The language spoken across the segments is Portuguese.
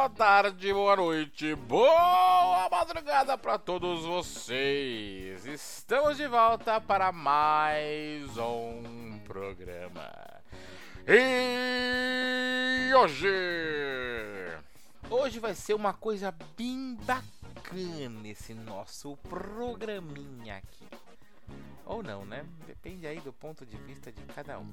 Boa tarde, boa noite, boa madrugada para todos vocês. Estamos de volta para mais um programa. E hoje, hoje vai ser uma coisa bem bacana esse nosso programinha aqui. Ou não, né? Depende aí do ponto de vista de cada um.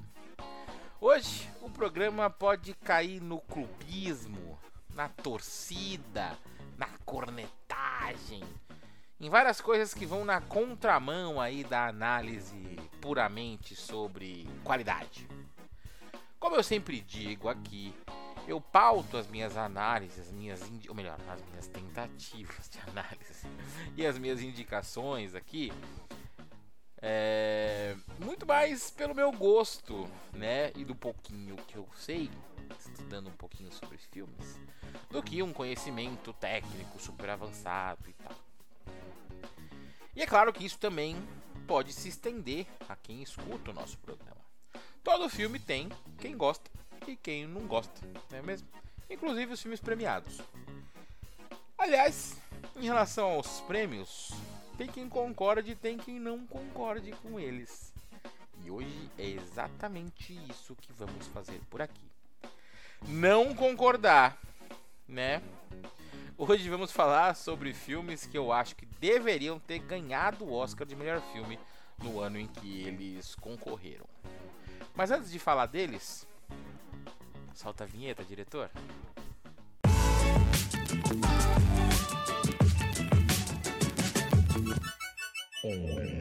Hoje o programa pode cair no clubismo, na torcida, na cornetagem, em várias coisas que vão na contramão aí da análise puramente sobre qualidade. Como eu sempre digo aqui, eu pauto as minhas análises, as minhas ou melhor, as minhas tentativas de análise e as minhas indicações aqui é, muito mais pelo meu gosto, né? E do pouquinho que eu sei, estudando um pouquinho sobre filmes, do que um conhecimento técnico super avançado e tal. E é claro que isso também pode se estender a quem escuta o nosso programa. Todo filme tem quem gosta e quem não gosta, não é mesmo? Inclusive os filmes premiados. Aliás, em relação aos prêmios, tem quem concorde e tem quem não concorde com eles. E hoje é exatamente isso que vamos fazer por aqui. Não concordar, né? Hoje vamos falar sobre filmes que eu acho que deveriam ter ganhado o Oscar de melhor filme no ano em que eles concorreram. Mas antes de falar deles, solta a vinheta, diretor. indica.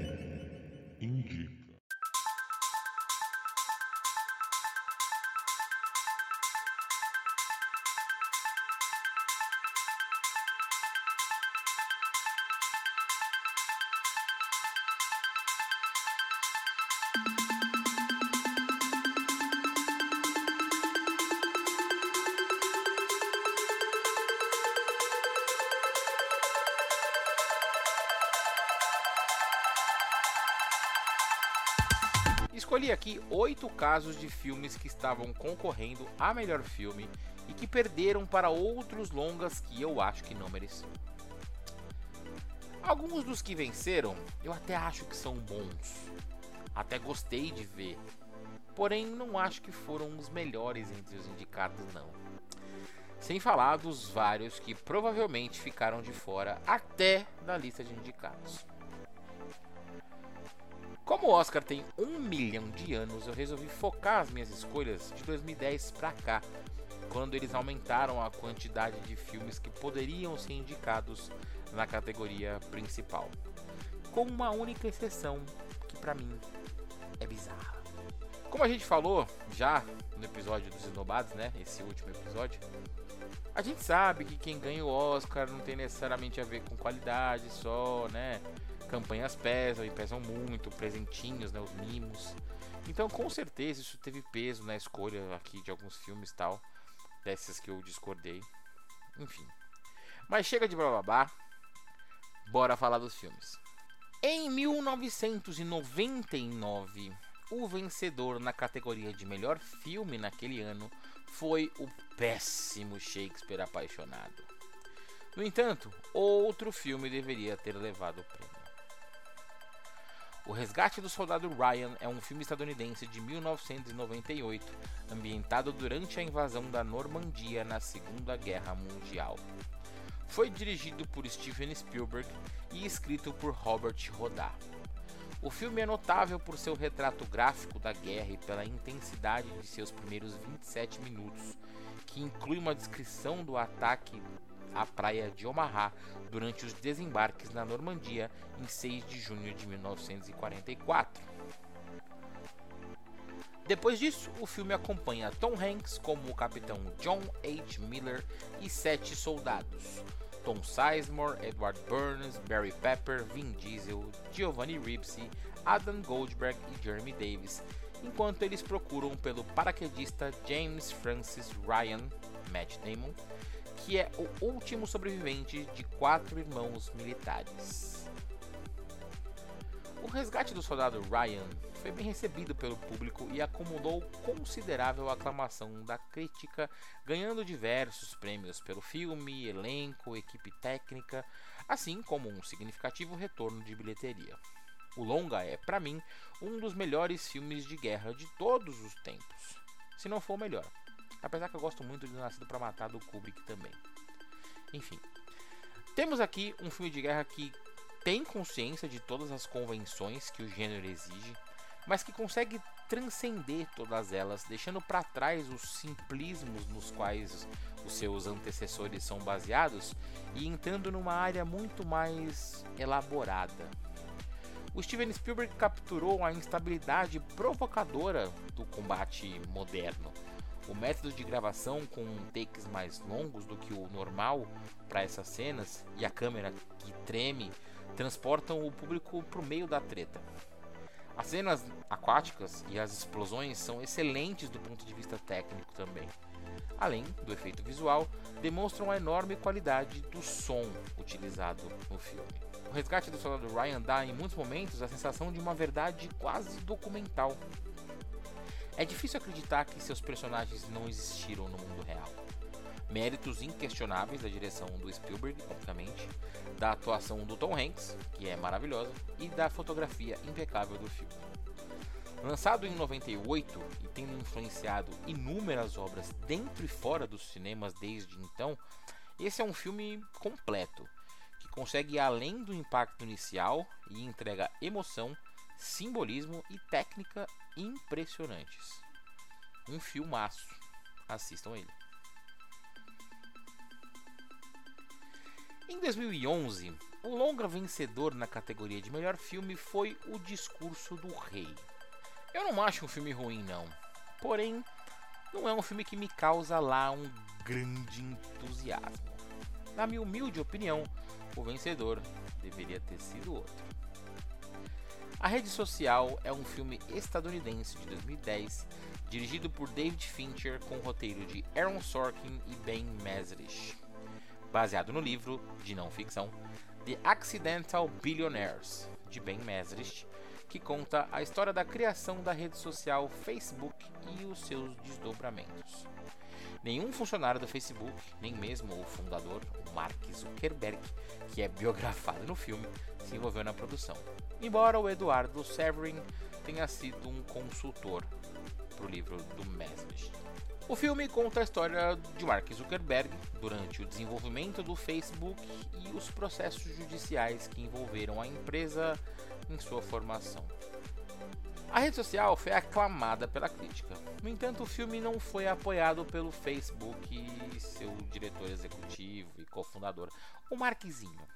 Escolhi aqui oito casos de filmes que estavam concorrendo a melhor filme e que perderam para outros longas que eu acho que não mereciam. Alguns dos que venceram eu até acho que são bons, até gostei de ver, porém não acho que foram os melhores entre os indicados, não. Sem falar dos vários que provavelmente ficaram de fora até da lista de indicados. Como o Oscar tem um milhão de anos, eu resolvi focar as minhas escolhas de 2010 pra cá, quando eles aumentaram a quantidade de filmes que poderiam ser indicados na categoria principal, com uma única exceção que para mim é bizarra. Como a gente falou já no episódio dos Esnobados, né? Esse último episódio. A gente sabe que quem ganha o Oscar não tem necessariamente a ver com qualidade só, né? Campanhas pesam e pesam muito, presentinhos, né, os mimos. Então, com certeza isso teve peso na escolha aqui de alguns filmes tal, dessas que eu discordei. Enfim. Mas chega de blá Bora falar dos filmes. Em 1999, o vencedor na categoria de melhor filme naquele ano foi o péssimo Shakespeare Apaixonado. No entanto, outro filme deveria ter levado o prêmio. O Resgate do Soldado Ryan é um filme estadunidense de 1998, ambientado durante a invasão da Normandia na Segunda Guerra Mundial. Foi dirigido por Steven Spielberg e escrito por Robert Rodin. O filme é notável por seu retrato gráfico da guerra e pela intensidade de seus primeiros 27 minutos, que inclui uma descrição do ataque à praia de Omaha durante os desembarques na Normandia em 6 de junho de 1944. Depois disso, o filme acompanha Tom Hanks como o capitão John H. Miller e sete soldados: Tom Sizemore, Edward Burns, Barry Pepper, Vin Diesel, Giovanni Ribisi, Adam Goldberg e Jeremy Davis, enquanto eles procuram pelo paraquedista James Francis Ryan, Matt Damon, que é o último sobrevivente de quatro irmãos militares. O resgate do soldado Ryan foi bem recebido pelo público e acumulou considerável aclamação da crítica, ganhando diversos prêmios pelo filme, elenco, equipe técnica, assim como um significativo retorno de bilheteria. O longa é, para mim, um dos melhores filmes de guerra de todos os tempos, se não for o melhor. Apesar que eu gosto muito de Nascido para Matar do Kubrick também. Enfim, temos aqui um filme de guerra que tem consciência de todas as convenções que o gênero exige, mas que consegue transcender todas elas, deixando para trás os simplismos nos quais os seus antecessores são baseados e entrando numa área muito mais elaborada. O Steven Spielberg capturou a instabilidade provocadora do combate moderno. O método de gravação com takes mais longos do que o normal para essas cenas e a câmera que treme transportam o público para o meio da treta. As cenas aquáticas e as explosões são excelentes do ponto de vista técnico também. Além do efeito visual, demonstram a enorme qualidade do som utilizado no filme. O resgate do soldado Ryan dá em muitos momentos a sensação de uma verdade quase documental. É difícil acreditar que seus personagens não existiram no mundo real. Méritos inquestionáveis da direção do Spielberg, obviamente, da atuação do Tom Hanks, que é maravilhosa, e da fotografia impecável do filme. Lançado em 98 e tendo influenciado inúmeras obras dentro e fora dos cinemas desde então, esse é um filme completo, que consegue ir além do impacto inicial e entrega emoção, simbolismo e técnica impressionantes. Um filmaço. Assistam ele. Em 2011, o longa vencedor na categoria de melhor filme foi O Discurso do Rei. Eu não acho um filme ruim, não. Porém, não é um filme que me causa lá um grande entusiasmo. Na minha humilde opinião, o vencedor deveria ter sido outro. A Rede Social é um filme estadunidense de 2010, dirigido por David Fincher com roteiro de Aaron Sorkin e Ben Mesrich baseado no livro de não ficção The Accidental Billionaires, de Ben Mesrich, que conta a história da criação da rede social Facebook e os seus desdobramentos. Nenhum funcionário do Facebook, nem mesmo o fundador, Mark Zuckerberg, que é biografado no filme, se envolveu na produção. Embora o Eduardo Severin tenha sido um consultor para o livro do Mesrich. O filme conta a história de Mark Zuckerberg durante o desenvolvimento do Facebook e os processos judiciais que envolveram a empresa em sua formação. A rede social foi aclamada pela crítica. No entanto, o filme não foi apoiado pelo Facebook e seu diretor executivo e cofundador, o Markzinho,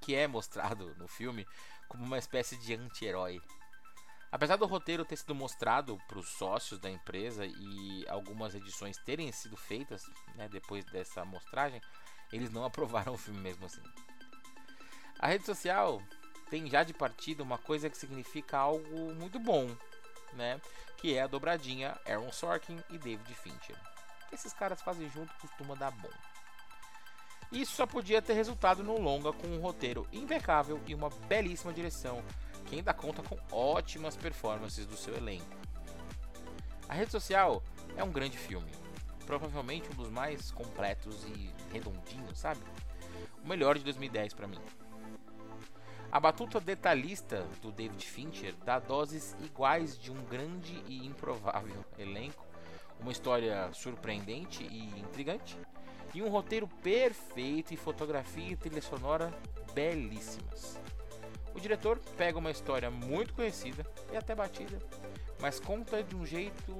que é mostrado no filme como uma espécie de anti-herói Apesar do roteiro ter sido mostrado para os sócios da empresa e algumas edições terem sido feitas né, depois dessa amostragem, eles não aprovaram o filme mesmo assim. A rede social tem já de partida uma coisa que significa algo muito bom, né? Que é a dobradinha Aaron Sorkin e David Fincher. O que esses caras fazem junto costuma dar bom. Isso só podia ter resultado no longa com um roteiro impecável e uma belíssima direção que ainda conta com ótimas performances do seu elenco. A rede social é um grande filme, provavelmente um dos mais completos e redondinhos, sabe? O melhor de 2010 para mim. A batuta detalhista do David Fincher dá doses iguais de um grande e improvável elenco, uma história surpreendente e intrigante, e um roteiro perfeito e fotografia e trilha sonora belíssimas. O diretor pega uma história muito conhecida e até batida, mas conta de um jeito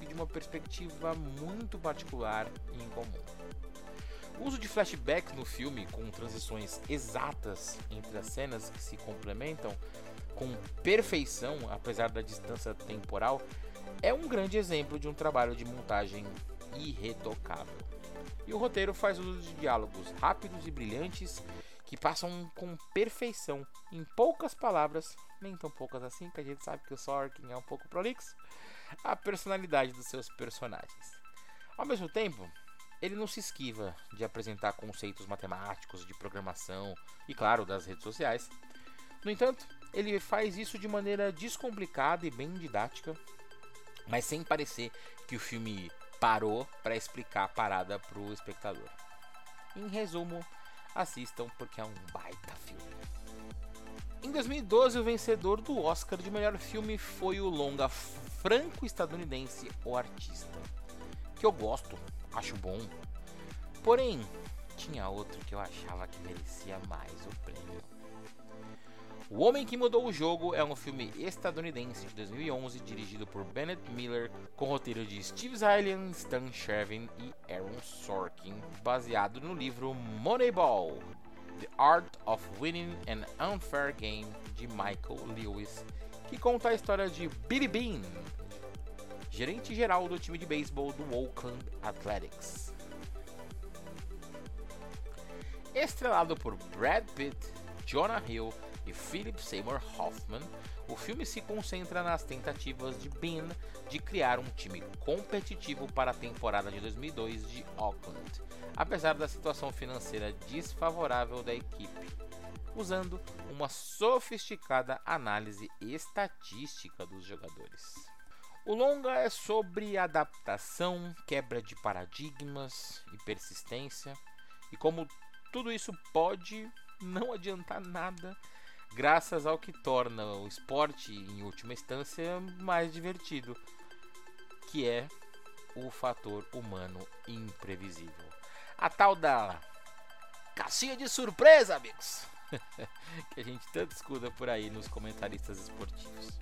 e de uma perspectiva muito particular e incomum. O uso de flashbacks no filme, com transições exatas entre as cenas que se complementam com perfeição, apesar da distância temporal, é um grande exemplo de um trabalho de montagem irretocável. E o roteiro faz uso de diálogos rápidos e brilhantes que passam com perfeição, em poucas palavras, nem tão poucas assim, que a gente sabe que o Sorkin é um pouco prolixo, a personalidade dos seus personagens. Ao mesmo tempo, ele não se esquiva de apresentar conceitos matemáticos, de programação e, claro, das redes sociais. No entanto, ele faz isso de maneira descomplicada e bem didática, mas sem parecer que o filme parou para explicar a parada para o espectador. Em resumo, assistam porque é um baita filme. Em 2012, o vencedor do Oscar de melhor filme foi o longa franco-estadunidense O Artista, que eu gosto, acho bom. Porém, tinha outro que eu achava que merecia mais o prêmio. O Homem que Mudou o Jogo é um filme estadunidense de 2011 dirigido por Bennett Miller, com roteiro de Steve Zalian, Stan Shervin e Aaron Sorkin, baseado no livro Moneyball, The Art of Winning an Unfair Game de Michael Lewis, que conta a história de Billy Bean, gerente geral do time de beisebol do Oakland Athletics. Estrelado por Brad Pitt, Jonah Hill e Philip Seymour Hoffman, o filme se concentra nas tentativas de Ben de criar um time competitivo para a temporada de 2002 de Auckland, apesar da situação financeira desfavorável da equipe, usando uma sofisticada análise estatística dos jogadores. O longa é sobre adaptação, quebra de paradigmas e persistência, e como tudo isso pode não adiantar nada graças ao que torna o esporte, em última instância, mais divertido, que é o fator humano imprevisível. A tal da caixinha de surpresa, amigos, que a gente tanto escuta por aí nos comentaristas esportivos.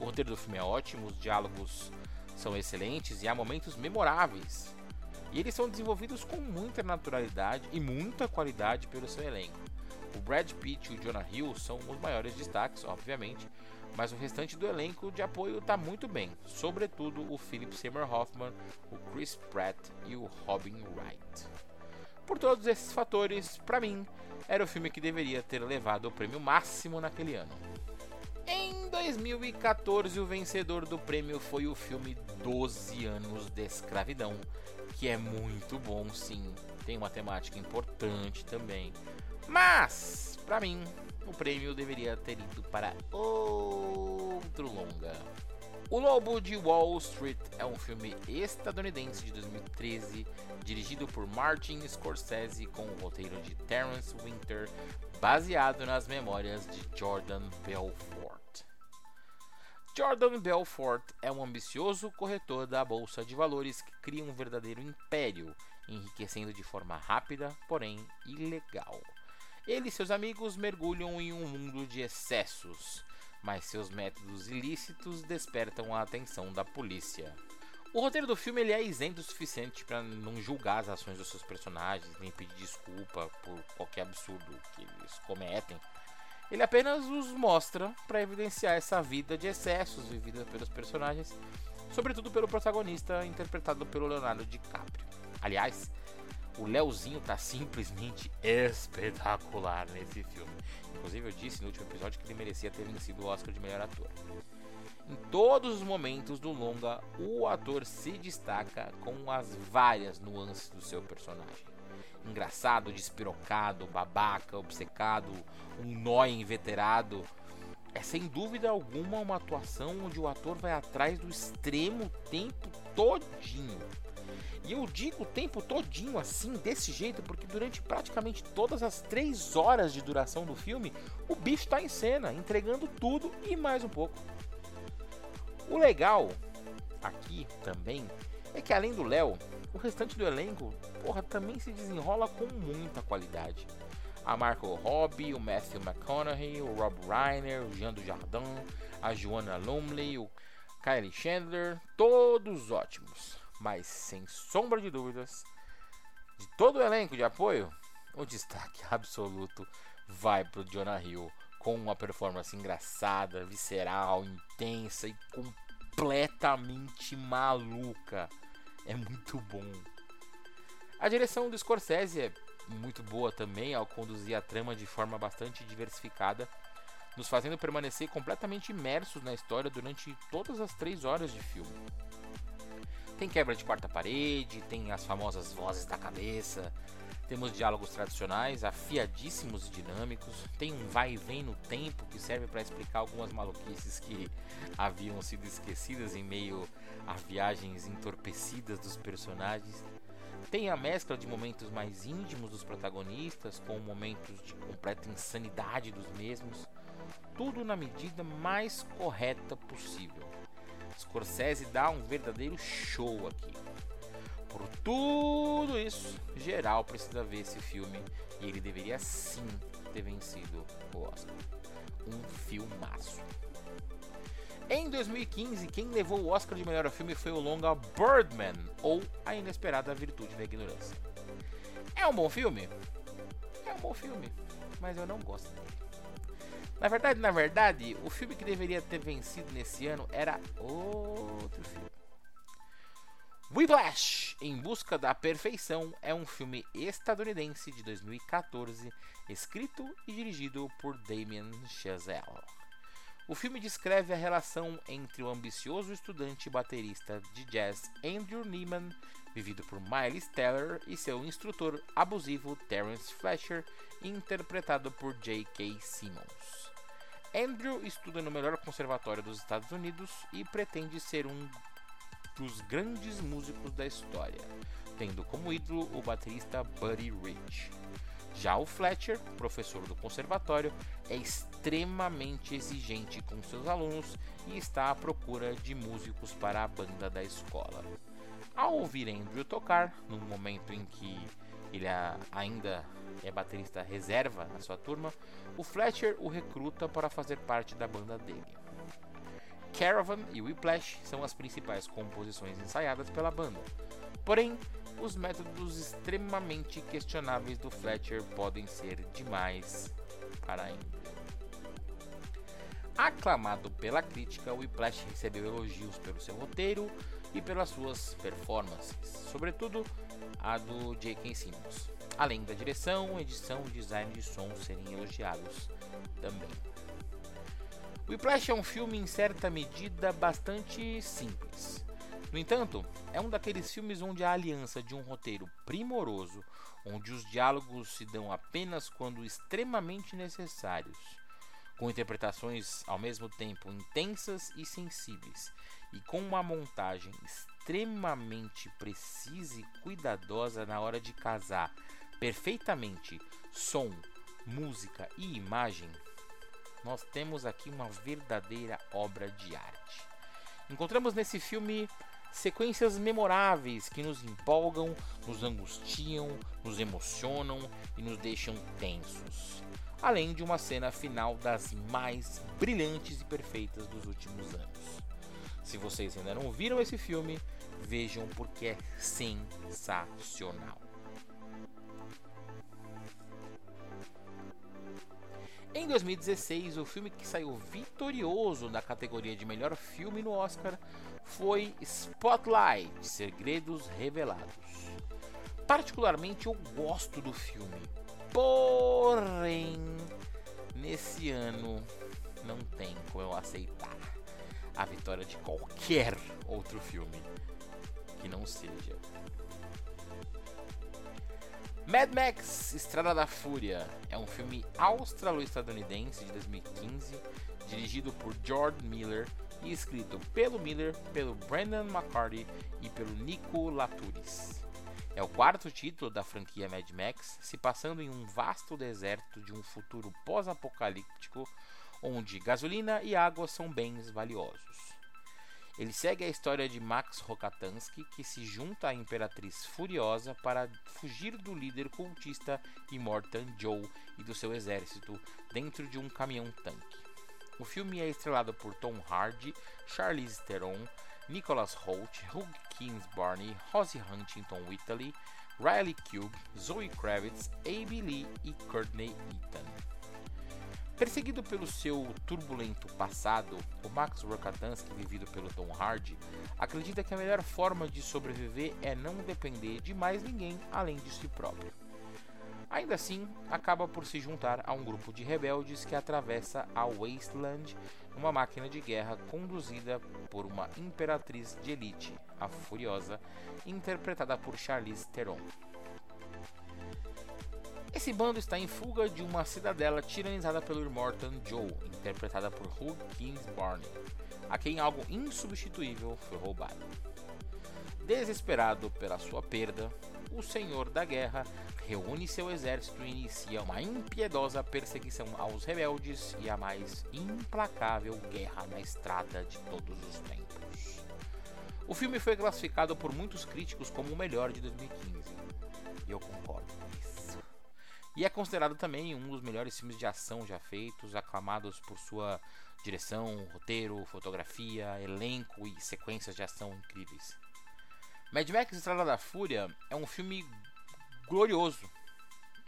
O roteiro do filme é ótimo, os diálogos são excelentes e há momentos memoráveis. E eles são desenvolvidos com muita naturalidade e muita qualidade pelo seu elenco. O Brad Pitt e o Jonah Hill são os maiores destaques, obviamente, mas o restante do elenco de apoio está muito bem, sobretudo o Philip Seymour Hoffman, o Chris Pratt e o Robin Wright. Por todos esses fatores, para mim, era o filme que deveria ter levado o prêmio máximo naquele ano. Em 2014, o vencedor do prêmio foi o filme 12 Anos de Escravidão, que é muito bom, sim. Tem uma temática importante também. Mas, para mim, o prêmio deveria ter ido para outro longa. O Lobo de Wall Street é um filme estadunidense de 2013, dirigido por Martin Scorsese com o roteiro de Terence Winter, baseado nas memórias de Jordan Belfort. Jordan Belfort é um ambicioso corretor da bolsa de valores que cria um verdadeiro império, enriquecendo de forma rápida, porém ilegal. Ele e seus amigos mergulham em um mundo de excessos, mas seus métodos ilícitos despertam a atenção da polícia. O roteiro do filme ele é isento o suficiente para não julgar as ações dos seus personagens, nem pedir desculpa por qualquer absurdo que eles cometem. Ele apenas os mostra para evidenciar essa vida de excessos vivida pelos personagens, sobretudo pelo protagonista interpretado pelo Leonardo DiCaprio. Aliás, o Leozinho tá simplesmente espetacular nesse filme. Inclusive, eu disse no último episódio que ele merecia ter vencido o Oscar de melhor ator. Em todos os momentos do longa, o ator se destaca com as várias nuances do seu personagem. Engraçado, despirocado, babaca, obcecado, um nó inveterado. É sem dúvida alguma uma atuação onde o ator vai atrás do extremo o tempo todinho e eu digo o tempo todinho assim, desse jeito, porque durante praticamente todas as três horas de duração do filme, o bicho está em cena, entregando tudo e mais um pouco. O legal aqui também é que além do Léo, o restante do elenco, porra, também se desenrola com muita qualidade. A Marco Robbie, o Matthew McConaughey, o Rob Reiner, o Jean Dujardin, a Joanna Lumley, o Kylie Chandler, todos ótimos mas sem sombra de dúvidas, de todo o elenco de apoio, o destaque absoluto vai para o Jonah Hill com uma performance engraçada, visceral, intensa e completamente maluca. É muito bom. A direção do Scorsese é muito boa também ao conduzir a trama de forma bastante diversificada, nos fazendo permanecer completamente imersos na história durante todas as três horas de filme. Tem quebra de quarta parede, tem as famosas vozes da cabeça, temos diálogos tradicionais, afiadíssimos e dinâmicos, tem um vai e vem no tempo que serve para explicar algumas maluquices que haviam sido esquecidas em meio a viagens entorpecidas dos personagens. Tem a mescla de momentos mais íntimos dos protagonistas com momentos de completa insanidade dos mesmos, tudo na medida mais correta possível. Scorsese dá um verdadeiro show aqui. Por tudo isso, geral precisa ver esse filme e ele deveria sim ter vencido o Oscar. Um filmaço. Em 2015, quem levou o Oscar de melhor filme foi o longa Birdman, ou A Inesperada Virtude da Ignorância. É um bom filme? É um bom filme, mas eu não gosto dele. Na verdade, na verdade, o filme que deveria ter vencido nesse ano era outro filme. Whiplash, Em Busca da Perfeição, é um filme estadunidense de 2014, escrito e dirigido por Damien Chazelle. O filme descreve a relação entre o ambicioso estudante e baterista de jazz Andrew Neiman, vivido por Miles Teller, e seu instrutor abusivo Terence Fletcher, interpretado por J.K. Simmons. Andrew estuda no melhor conservatório dos Estados Unidos e pretende ser um dos grandes músicos da história, tendo como ídolo o baterista Buddy Rich. Já o Fletcher, professor do conservatório, é extremamente exigente com seus alunos e está à procura de músicos para a banda da escola. Ao ouvir Andrew tocar, no momento em que ele ainda é baterista reserva na sua turma, o Fletcher o recruta para fazer parte da banda dele. Caravan e Whiplash são as principais composições ensaiadas pela banda. Porém, os métodos extremamente questionáveis do Fletcher podem ser demais para Andrew. Aclamado pela crítica, Whiplash recebeu elogios pelo seu roteiro e pelas suas performances, sobretudo a do J.K. Simmons, além da direção, edição e design de som serem elogiados também. Whiplash é um filme em certa medida bastante simples. No entanto, é um daqueles filmes onde a aliança de um roteiro primoroso, onde os diálogos se dão apenas quando extremamente necessários, com interpretações ao mesmo tempo intensas e sensíveis, e com uma montagem extremamente precisa e cuidadosa na hora de casar perfeitamente som, música e imagem, nós temos aqui uma verdadeira obra de arte. Encontramos nesse filme sequências memoráveis que nos empolgam, nos angustiam, nos emocionam e nos deixam tensos. Além de uma cena final das mais brilhantes e perfeitas dos últimos anos. Se vocês ainda não viram esse filme, vejam porque é sensacional. Em 2016, o filme que saiu vitorioso na categoria de melhor filme no Oscar foi Spotlight Segredos Revelados. Particularmente eu gosto do filme, porém, nesse ano não tem como eu aceitar a vitória de qualquer outro filme que não seja Mad Max Estrada da Fúria é um filme australo-estadunidense de 2015, dirigido por George Miller e escrito pelo Miller, pelo Brandon McCarty e pelo Nico Laturis. É o quarto título da franquia Mad Max, se passando em um vasto deserto de um futuro pós-apocalíptico onde gasolina e água são bens valiosos. Ele segue a história de Max Rokatansky, que se junta à Imperatriz Furiosa para fugir do líder cultista Immortan Joe e do seu exército dentro de um caminhão-tanque. O filme é estrelado por Tom Hardy, Charlize Theron, Nicholas Hoult, Hugh Kings Barney, Rosie Huntington Whiteley, Riley Cube, Zoe Kravitz, Abe Lee e Courtney Eaton. Perseguido pelo seu turbulento passado, o Max Rokatansky, vivido pelo Tom Hardy, acredita que a melhor forma de sobreviver é não depender de mais ninguém além de si próprio. Ainda assim, acaba por se juntar a um grupo de rebeldes que atravessa a Wasteland numa máquina de guerra conduzida por uma imperatriz de elite, a Furiosa, interpretada por Charlize Theron. Esse bando está em fuga de uma cidadela tiranizada pelo Immortan Joe, interpretada por Hugh Kings Barney, a quem algo insubstituível foi roubado. Desesperado pela sua perda, o Senhor da Guerra reúne seu exército e inicia uma impiedosa perseguição aos rebeldes e a mais implacável guerra na estrada de todos os tempos. O filme foi classificado por muitos críticos como o melhor de 2015, e eu concordo com isso. E é considerado também um dos melhores filmes de ação já feitos, aclamados por sua direção, roteiro, fotografia, elenco e sequências de ação incríveis. Mad Max Estrada da Fúria é um filme glorioso.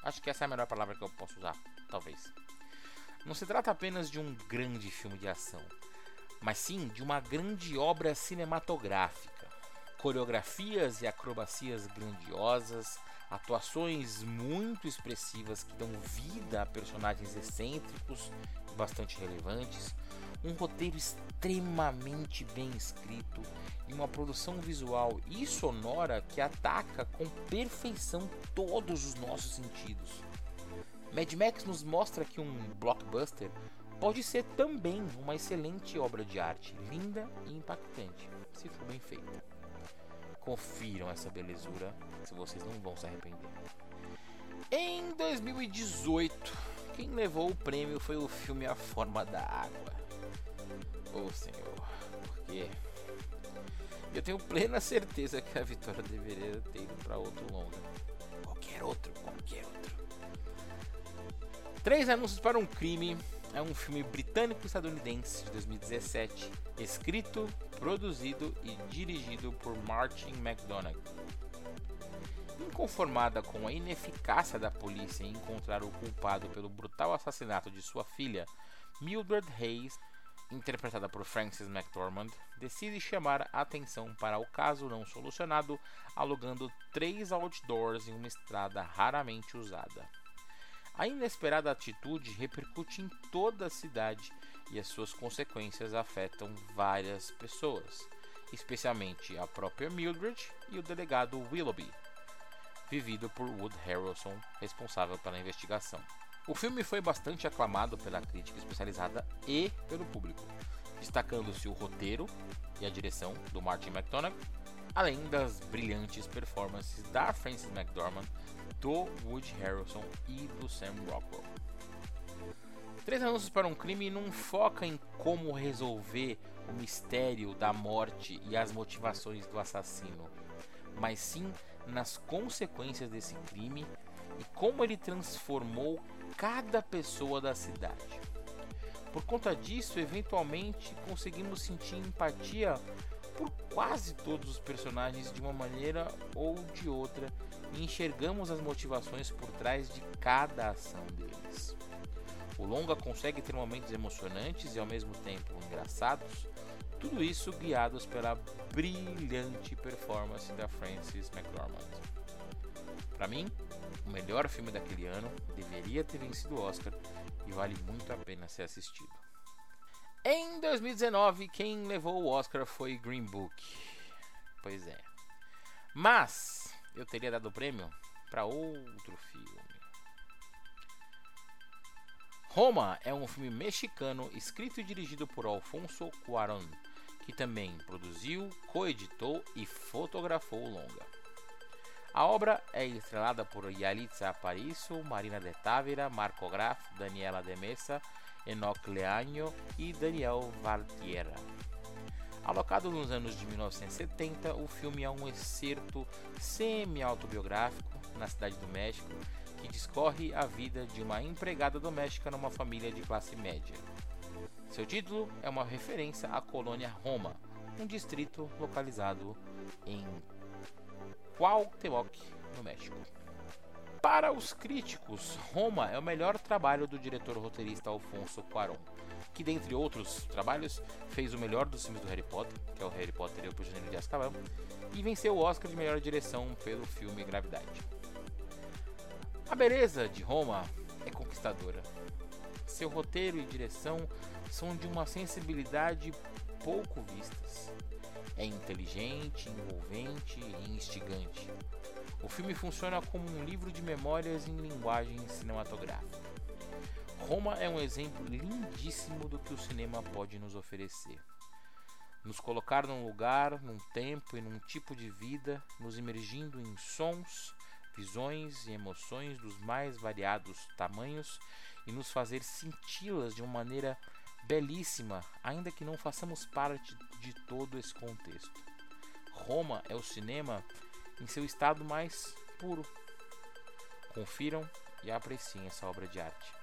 Acho que essa é a melhor palavra que eu posso usar, talvez. Não se trata apenas de um grande filme de ação, mas sim de uma grande obra cinematográfica. Coreografias e acrobacias grandiosas, atuações muito expressivas que dão vida a personagens excêntricos e bastante relevantes, um roteiro extremamente bem escrito e uma produção visual e sonora que ataca com perfeição todos os nossos sentidos. Mad Max nos mostra que um blockbuster pode ser também uma excelente obra de arte, linda e impactante, se for bem feita. Confiram essa belezura, se vocês não vão se arrepender. Em 2018, quem levou o prêmio foi o filme A Forma da Água. Oh Senhor, porque eu tenho plena certeza que a vitória deveria ter ido para outro longa. Qualquer outro, qualquer outro. Três Anúncios para um Crime é um filme britânico-estadunidense de 2017, escrito, produzido e dirigido por Martin McDonagh. Inconformada com a ineficácia da polícia em encontrar o culpado pelo brutal assassinato de sua filha, Mildred Hayes interpretada por Frances McDormand, decide chamar a atenção para o caso não solucionado, alugando três outdoors em uma estrada raramente usada. A inesperada atitude repercute em toda a cidade e as suas consequências afetam várias pessoas, especialmente a própria Mildred e o delegado Willoughby, vivido por Wood Harrelson, responsável pela investigação. O filme foi bastante aclamado pela crítica especializada e pelo público, destacando-se o roteiro e a direção do Martin McDonagh, além das brilhantes performances da Frances McDormand, do Woody Harrelson e do Sam Rockwell. Três Anúncios para um Crime não foca em como resolver o mistério da morte e as motivações do assassino, mas sim nas consequências desse crime e como ele transformou cada pessoa da cidade. Por conta disso, eventualmente conseguimos sentir empatia por quase todos os personagens de uma maneira ou de outra enxergamos as motivações por trás de cada ação deles. O longa consegue ter momentos emocionantes e ao mesmo tempo engraçados, tudo isso guiados pela brilhante performance da Frances McDormand. Para mim, o melhor filme daquele ano deveria ter vencido o Oscar e vale muito a pena ser assistido. Em 2019, quem levou o Oscar foi Green Book. Pois é. Mas eu teria dado o prêmio para outro filme. Roma é um filme mexicano escrito e dirigido por Alfonso Cuarón, que também produziu, coeditou e fotografou o longa. A obra é estrelada por Yalitza Aparicio, Marina de Távera, Marco Graf, Daniela de Mesa, Enoch Leaño e Daniel Valtierra. Alocado nos anos de 1970, o filme é um excerto semi-autobiográfico na cidade do México que discorre a vida de uma empregada doméstica numa família de classe média. Seu título é uma referência à colônia Roma, um distrito localizado em Cuauhtémoc, no México. Para os críticos, Roma é o melhor trabalho do diretor roteirista Alfonso Cuarón, que dentre outros trabalhos fez o melhor dos filmes do Harry Potter, que é o Harry Potter e o Prisioneiro de Azkaban, e venceu o Oscar de melhor direção pelo filme Gravidade. A beleza de Roma é conquistadora. Seu roteiro e direção são de uma sensibilidade pouco vistas. É inteligente, envolvente e instigante. O filme funciona como um livro de memórias em linguagem cinematográfica. Roma é um exemplo lindíssimo do que o cinema pode nos oferecer. Nos colocar num lugar, num tempo e num tipo de vida, nos imergindo em sons, visões e emoções dos mais variados tamanhos e nos fazer senti-las de uma maneira belíssima, ainda que não façamos parte de todo esse contexto. Roma é o cinema em seu estado mais puro. Confiram e apreciem essa obra de arte.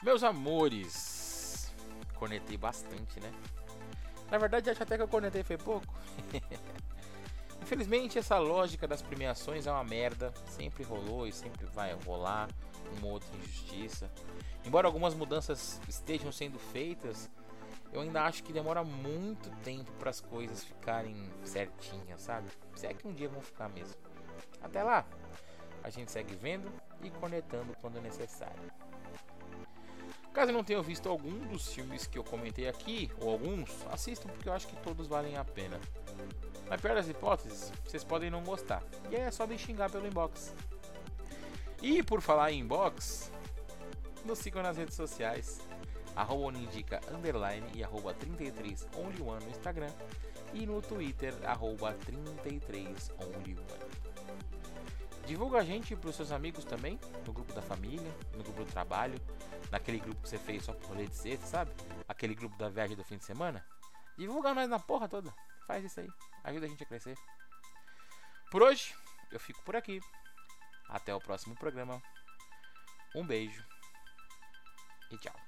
Meus amores, conectei bastante, né? Na verdade, acho até que eu conectei foi pouco. Infelizmente, essa lógica das premiações é uma merda. Sempre rolou e sempre vai rolar uma outra injustiça. Embora algumas mudanças estejam sendo feitas, eu ainda acho que demora muito tempo para as coisas ficarem certinhas, sabe? Se é que um dia vão ficar mesmo. Até lá, a gente segue vendo e conectando quando necessário. Caso não tenham visto algum dos filmes que eu comentei aqui, ou alguns, assistam porque eu acho que todos valem a pena. Na pior das hipóteses, vocês podem não gostar. E é só me xingar pelo inbox. E por falar em inbox, nos sigam nas redes sociais arroba Unindica underline e arroba 33 only one no Instagram e no Twitter arroba 33 only one. Divulga a gente para os seus amigos também, no grupo da família, no grupo do trabalho, naquele grupo que você fez só por rolê de sexta, sabe? Aquele grupo da viagem do fim de semana. Divulga nós na porra toda. Faz isso aí. Ajuda a gente a crescer. Por hoje, eu fico por aqui. Até o próximo programa. Um beijo e tchau.